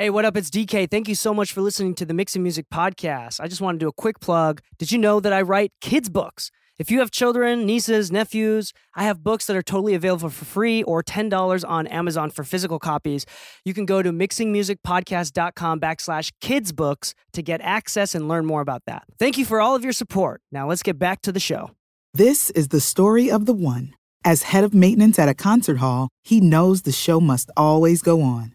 Hey, what up? It's DK. Thank you so much for listening to the Mixing Music podcast. I just want to do a quick plug. Did you know that I write kids' books? If you have children, nieces, nephews, I have books that are totally available for free or $10 on Amazon for physical copies. You can go to mixingmusicpodcast.com backslash kids books to get access and learn more about that. Thank you for all of your support. Now let's get back to the show. This is the story of the one. As head of maintenance at a concert hall, he knows the show must always go on.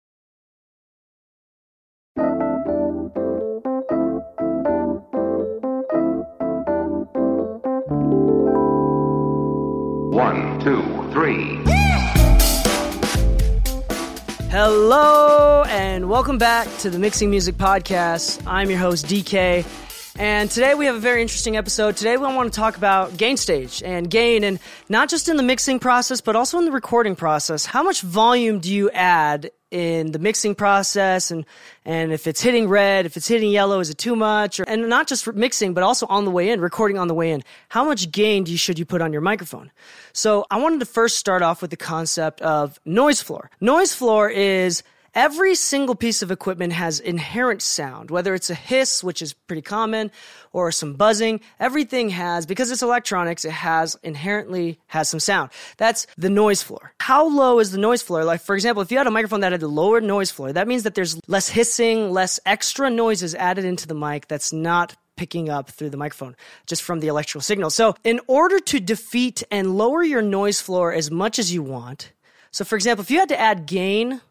Two, three. Hello, and welcome back to the Mixing Music Podcast. I'm your host, DK. And today we have a very interesting episode. Today we want to talk about gain stage and gain, and not just in the mixing process, but also in the recording process. How much volume do you add in the mixing process? And and if it's hitting red if it's hitting yellow is it too much? Or, and not just mixing but also on the way in recording on the way in. How much gain do you, should you put on your microphone? So i wanted to first start off with the concept of noise floor. Noise floor is Every single piece of equipment has inherent sound, whether it's a hiss, which is pretty common, or some buzzing. Everything has, because it's electronics, it has inherently has some sound. That's the noise floor. How low is the noise floor? Like, for example, if you had a microphone that had a lower noise floor, that means that there's less hissing, less extra noises added into the mic that's not picking up through the microphone just from the electrical signal. So, in order to defeat and lower your noise floor as much as you want, so for example, if you had to add gain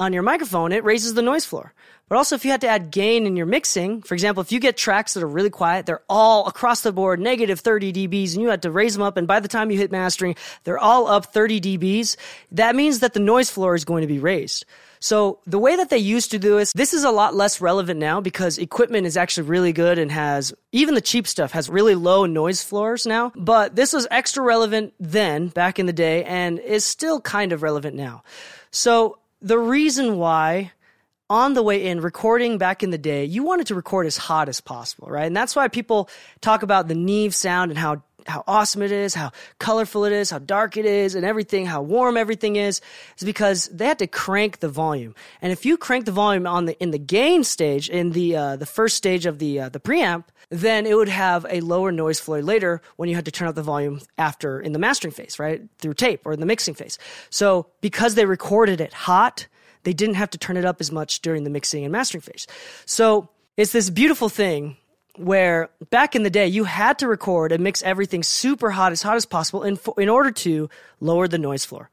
on your microphone, it raises the noise floor. But also, if you had to add gain in your mixing, for example, if you get tracks that are really quiet, they're all across the board negative 30 dBs, and you had to raise them up, and by the time you hit mastering, they're all up 30 dBs, that means that the noise floor is going to be raised. So the way that they used to do this, this is a lot less relevant now because equipment is actually really good and has, even the cheap stuff has really low noise floors now. But this was extra relevant then, back in the day, and is still kind of relevant now. So the reason why on the way in recording back in the day, you wanted to record as hot as possible, right? And that's why people talk about the Neve sound and how how awesome it is, how colorful it is, how dark it is, and everything, how warm everything is, is because they had to crank the volume. And if you crank the volume on the in the gain stage, in the uh, the first stage of the uh, the preamp, then it would have a lower noise floor later when you had to turn up the volume after in the mastering phase, right? Through tape or in the mixing phase. So because they recorded it hot, they didn't have to turn it up as much during the mixing and mastering phase. So it's this beautiful thing where back in the day you had to record and mix everything super hot as hot as possible in, in order to lower the noise floor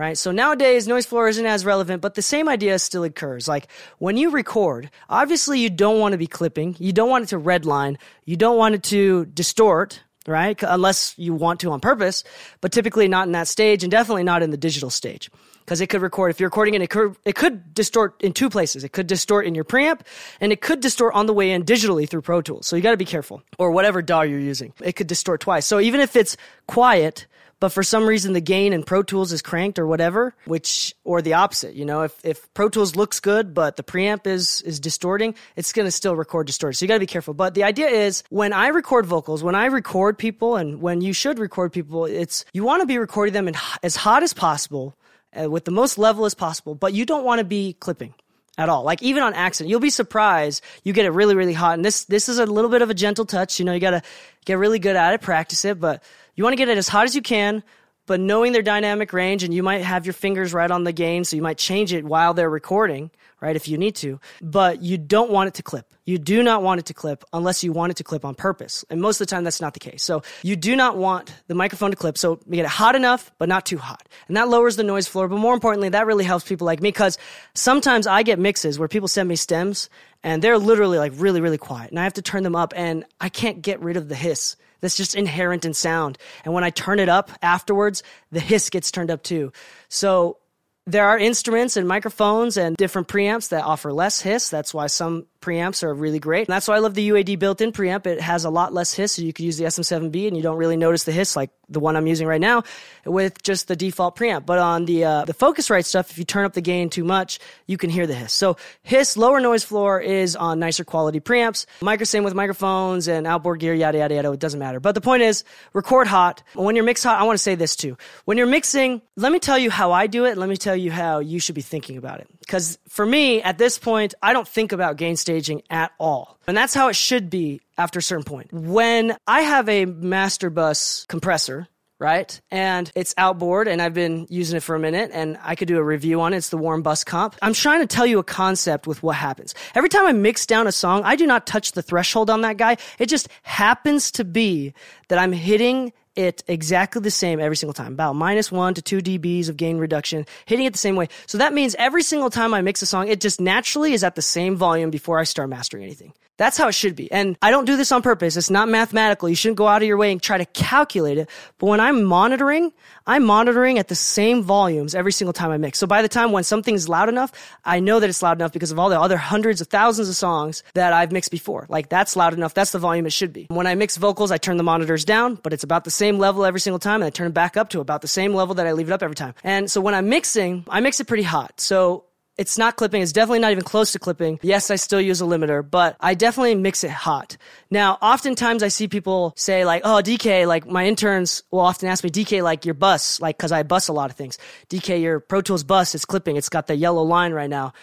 right? So nowadays, noise floor isn't as relevant, but the same idea still occurs. Like when you record, obviously you don't want to be clipping, you don't want it to redline, you don't want it to distort, right? Unless you want to on purpose, but typically not in that stage and definitely not in the digital stage. Because it could record, if you're recording it, it could, it could distort in two places. It could distort in your preamp and it could distort on the way in digitally through Pro Tools. So you got to be careful. Or whatever DAW you're using. It could distort twice. So even if it's quiet, but for some reason the gain in Pro Tools is cranked or whatever, which or the opposite, you know, if if Pro Tools looks good but the preamp is is distorting, it's going to still record distorted. So you got to be careful. But the idea is when I record vocals, when I record people and when you should record people, it's you want to be recording them in, as hot as possible uh, with the most level as possible, but you don't want to be clipping at all. Like even on accident, you'll be surprised you get it really, really hot. And this this is a little bit of a gentle touch. You know, you got to get really good at it, practice it, but you want to get it as hot as you can, but knowing their dynamic range, and you might have your fingers right on the gain, so you might change it while they're recording, right, if you need to. But you don't want it to clip. You do not want it to clip unless you want it to clip on purpose. And most of the time, that's not the case. So you do not want the microphone to clip. So you get it hot enough, but not too hot. And that lowers the noise floor. But more importantly, that really helps people like me because sometimes I get mixes where people send me stems and they're literally like really, really quiet. And I have to turn them up and I can't get rid of the hiss that's just inherent in sound. And when I turn it up afterwards, the hiss gets turned up too. So there are instruments and microphones and different preamps that offer less hiss. That's why some preamps are really great. And that's why I love the UAD built-in preamp. It has a lot less hiss, so you could use the SM7B and you don't really notice the hiss like the one I'm using right now with just the default preamp. But on the uh, the Focusrite stuff, if you turn up the gain too much, you can hear the hiss. So hiss, lower noise floor is on nicer quality preamps. Micro same with microphones and outboard gear, yada yada yada. It doesn't matter. But the point is, record hot. When you're mix hot, I want to say this too. When you're mixing, let me tell you how I do it. Let me tell you how you should be thinking about it. Because for me, at this point, I don't think about gain staging at all. And that's how it should be after a certain point. When I have a master bus compressor, right? And it's outboard and I've been using it for a minute and I could do a review on it. It's the Warm Bus Comp. I'm trying to tell you a concept with what happens. Every time I mix down a song, I do not touch the threshold on that guy. It just happens to be that I'm hitting it exactly the same every single time, about minus one to two dBs of gain reduction, hitting it the same way. So that means every single time I mix a song, it just naturally is at the same volume before I start mastering anything. That's how it should be. And I don't do this on purpose. It's not mathematical. You shouldn't go out of your way and try to calculate it. But when I'm monitoring, I'm monitoring at the same volumes every single time I mix. So by the time when something's loud enough, I know that it's loud enough because of all the other hundreds of thousands of songs that I've mixed before. Like that's loud enough. That's the volume it should be. When I mix vocals, I turn the monitors down, but it's about the same level every single time and I turn it back up to about the same level that I leave it up every time. And so when I'm mixing, I mix it pretty hot. So it's not clipping. It's definitely not even close to clipping. Yes, I still use a limiter, but I definitely mix it hot. Now, oftentimes I see people say like, oh, DK, like my interns will often ask me, DK, like your bus, like, cause I bus a lot of things. DK, your Pro Tools bus is clipping. It's got the yellow line right now.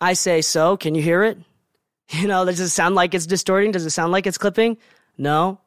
I say, so can you hear it? You know, does it sound like it's distorting? Does it sound like it's clipping? No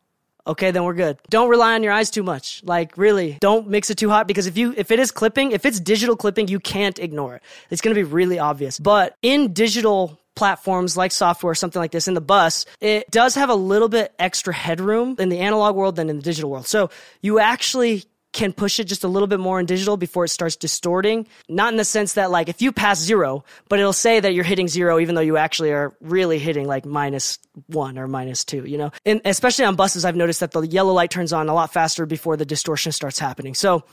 okay, then we're good. Don't rely on your eyes too much. Like really, don't mix it too hot because if you if it is clipping, if it's digital clipping, you can't ignore it. It's going to be really obvious. But in digital platforms like software, something like this in the bus, it does have a little bit extra headroom in the analog world than in the digital world. So you actually can push it just a little bit more in digital before it starts distorting. Not in the sense that like if you pass zero, but it'll say that you're hitting zero even though you actually are really hitting like minus one or minus two, you know? And especially on buses, I've noticed that the yellow light turns on a lot faster before the distortion starts happening. So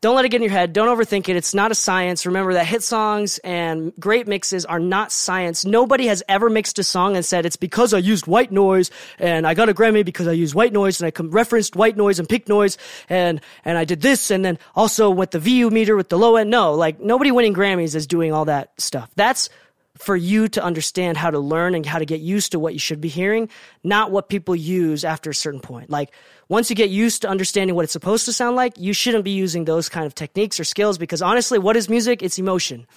don't let it get in your head. Don't overthink it. It's not a science. Remember that hit songs and great mixes are not science. Nobody has ever mixed a song and said it's because I used white noise and I got a Grammy because I used white noise and I referenced white noise and pink noise and and I did this and then also with the VU meter with the low end. No, like nobody winning Grammys is doing all that stuff. That's for you to understand how to learn and how to get used to what you should be hearing, not what people use after a certain point. Like once you get used to understanding what it's supposed to sound like, you shouldn't be using those kind of techniques or skills because honestly, what is music? It's emotion.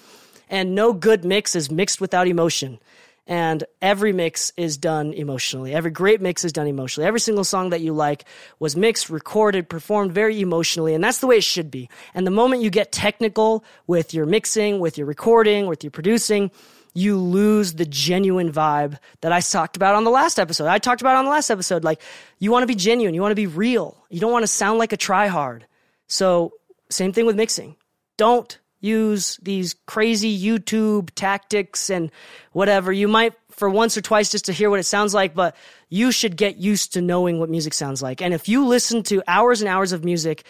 And no good mix is mixed without emotion. And every mix is done emotionally. Every great mix is done emotionally. Every single song that you like was mixed, recorded, performed very emotionally. And that's the way it should be. And the moment you get technical with your mixing, with your recording, with your producing, you lose the genuine vibe that I talked about on the last episode. I talked about on the last episode. Like, you want to be genuine. You want to be real. You don't want to sound like a tryhard. So, same thing with mixing. Don't use these crazy YouTube tactics and whatever. You might for once or twice just to hear what it sounds like, but you should get used to knowing what music sounds like. And if you listen to hours and hours of music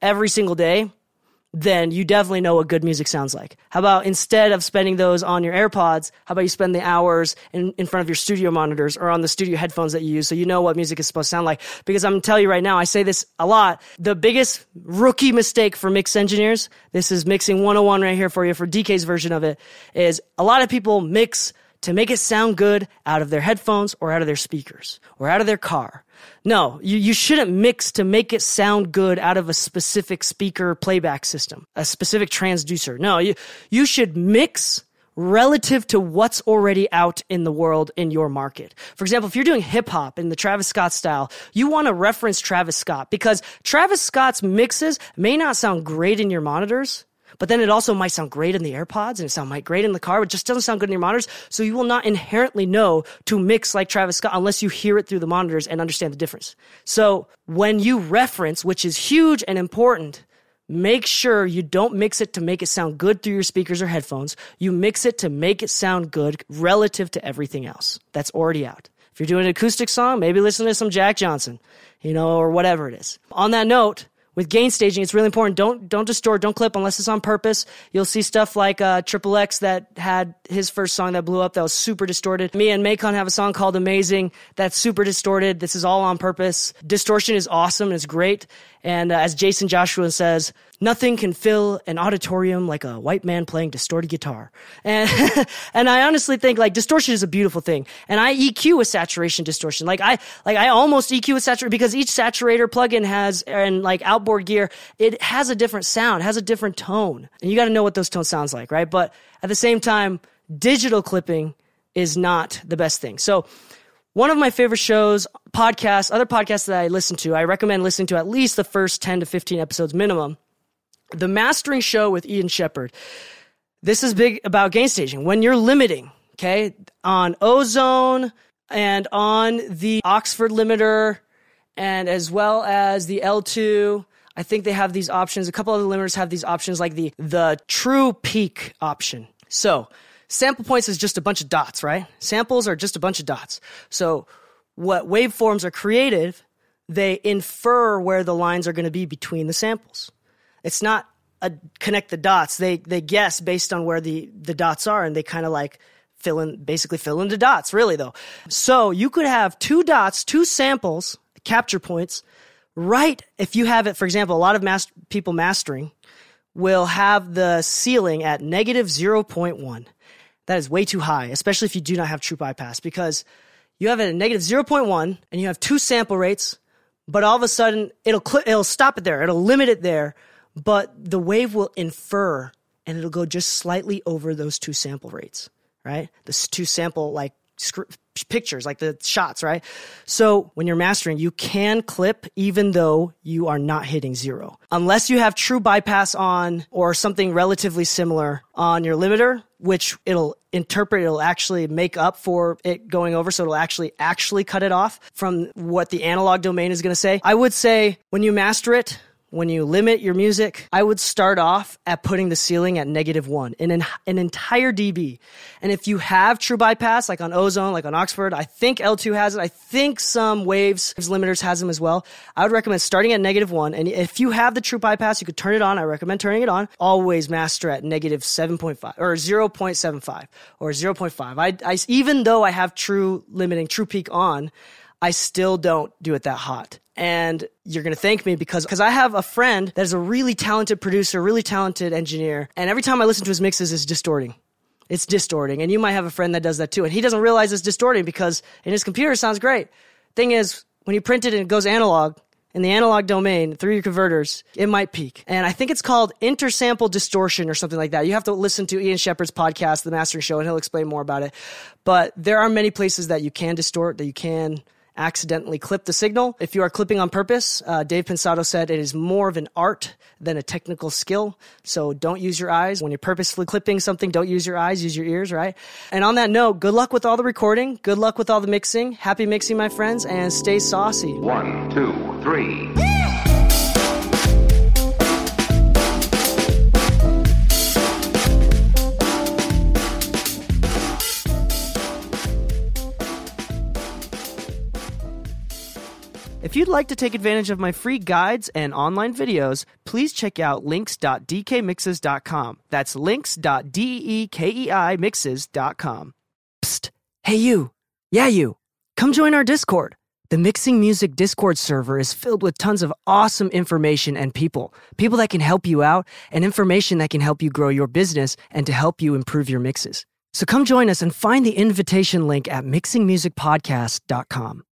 every single day, then you definitely know what good music sounds like. How about instead of spending those on your AirPods, how about you spend the hours in, in front of your studio monitors or on the studio headphones that you use so you know what music is supposed to sound like? Because I'm telling you right now, I say this a lot. The biggest rookie mistake for mix engineers, this is mixing 101 right here for you for DK's version of it, is a lot of people mix to make it sound good out of their headphones or out of their speakers or out of their car. No, you, you shouldn't mix to make it sound good out of a specific speaker playback system, a specific transducer. No, you, you should mix relative to what's already out in the world in your market. For example, if you're doing hip hop in the Travis Scott style, you want to reference Travis Scott because Travis Scott's mixes may not sound great in your monitors, but then it also might sound great in the AirPods and it sound might great in the car, but just doesn't sound good in your monitors. So you will not inherently know to mix like Travis Scott unless you hear it through the monitors and understand the difference. So when you reference, which is huge and important, make sure you don't mix it to make it sound good through your speakers or headphones. You mix it to make it sound good relative to everything else that's already out. If you're doing an acoustic song, maybe listen to some Jack Johnson, you know, or whatever it is. On that note, with gain staging, it's really important. Don't don't distort, don't clip unless it's on purpose. You'll see stuff like uh, Triple X that had his first song that blew up that was super distorted. Me and Macon have a song called Amazing that's super distorted. This is all on purpose. Distortion is awesome and it's great. And uh, as Jaycen Joshua says, nothing can fill an auditorium like a white man playing distorted guitar. And and I honestly think like distortion is a beautiful thing. And I EQ with saturation distortion. Like I like I almost EQ with saturation because each saturator plugin has and like outboard gear, it has a different sound, has a different tone. And you got to know what those tones sounds like, right? But at the same time, digital clipping is not the best thing. So one of my favorite shows, podcasts, other podcasts that I listen to, I recommend listening to at least the first 10 to 15 episodes minimum. The Mastering Show with Ian Shepherd. This is big about gain staging. When you're limiting, okay, on ozone and on the Oxford limiter and as well as the L2, I think they have these options. A couple other limiters have these options like the the true peak option. So, sample points is just a bunch of dots, right? Samples are just a bunch of dots. So, what waveforms are created, they infer where the lines are going to be between the samples. It's not a connect the dots. They they guess based on where the the dots are, and they kind of like fill in basically fill in the dots. Really though, so you could have two dots, two samples, capture points, right? If you have it, for example, a lot of people mastering will have the ceiling at negative zero point one. That is way too high, especially if you do not have true bypass, because you have at negative 0.1 and you have two sample rates, but all of a sudden it'll cl- it'll stop it there. It'll limit it there but the wave will infer and it'll go just slightly over those two sample rates, right? The two sample like pictures, like the shots, right? So when you're mastering, you can clip even though you are not hitting zero. Unless you have true bypass on or something relatively similar on your limiter, which it'll interpret, it'll actually make up for it going over. So it'll actually, actually cut it off from what the analog domain is going to say. I would say when you master it, when you limit your music, I would start off at putting the ceiling at negative one in an, an entire dB. And if you have true bypass, like on Ozone, like on Oxford, I think L2 has it. I think some Waves limiters has them as well. I would recommend starting at negative one. And if you have the true bypass, you could turn it on. I recommend turning it on. Always master at negative 7.5 or 0.75 or 0.5. I, I, even though I have true limiting, true peak on, I still don't do it that hot and you're going to thank me because because I have a friend that is a really talented producer, really talented engineer, and every time I listen to his mixes, it's distorting. It's distorting, and you might have a friend that does that too, and he doesn't realize it's distorting because in his computer it sounds great. Thing is, when you print it and it goes analog in the analog domain through your converters, it might peak. And I think it's called intersample distortion or something like that. You have to listen to Ian Shepherd's podcast, The Mastering Show, and he'll explain more about it. But there are many places that you can distort, that you can accidentally clip the signal. If you are clipping on purpose, uh, Dave Pensado said it is more of an art than a technical skill. So don't use your eyes. When you're purposefully clipping something, don't use your eyes, use your ears, right? And on that note, good luck with all the recording. Good luck with all the mixing. Happy mixing, my friends, and stay saucy. One, two, three. If you'd like to take advantage of my free guides and online videos, please check out links.dekmixes.com. That's links.dekei mixes.com. Psst. Hey, you. Yeah, you. Come join our Discord. The Mixing Music Discord server is filled with tons of awesome information and people. People that can help you out and information that can help you grow your business and to help you improve your mixes. So come join us and find the invitation link at mixingmusicpodcast.com.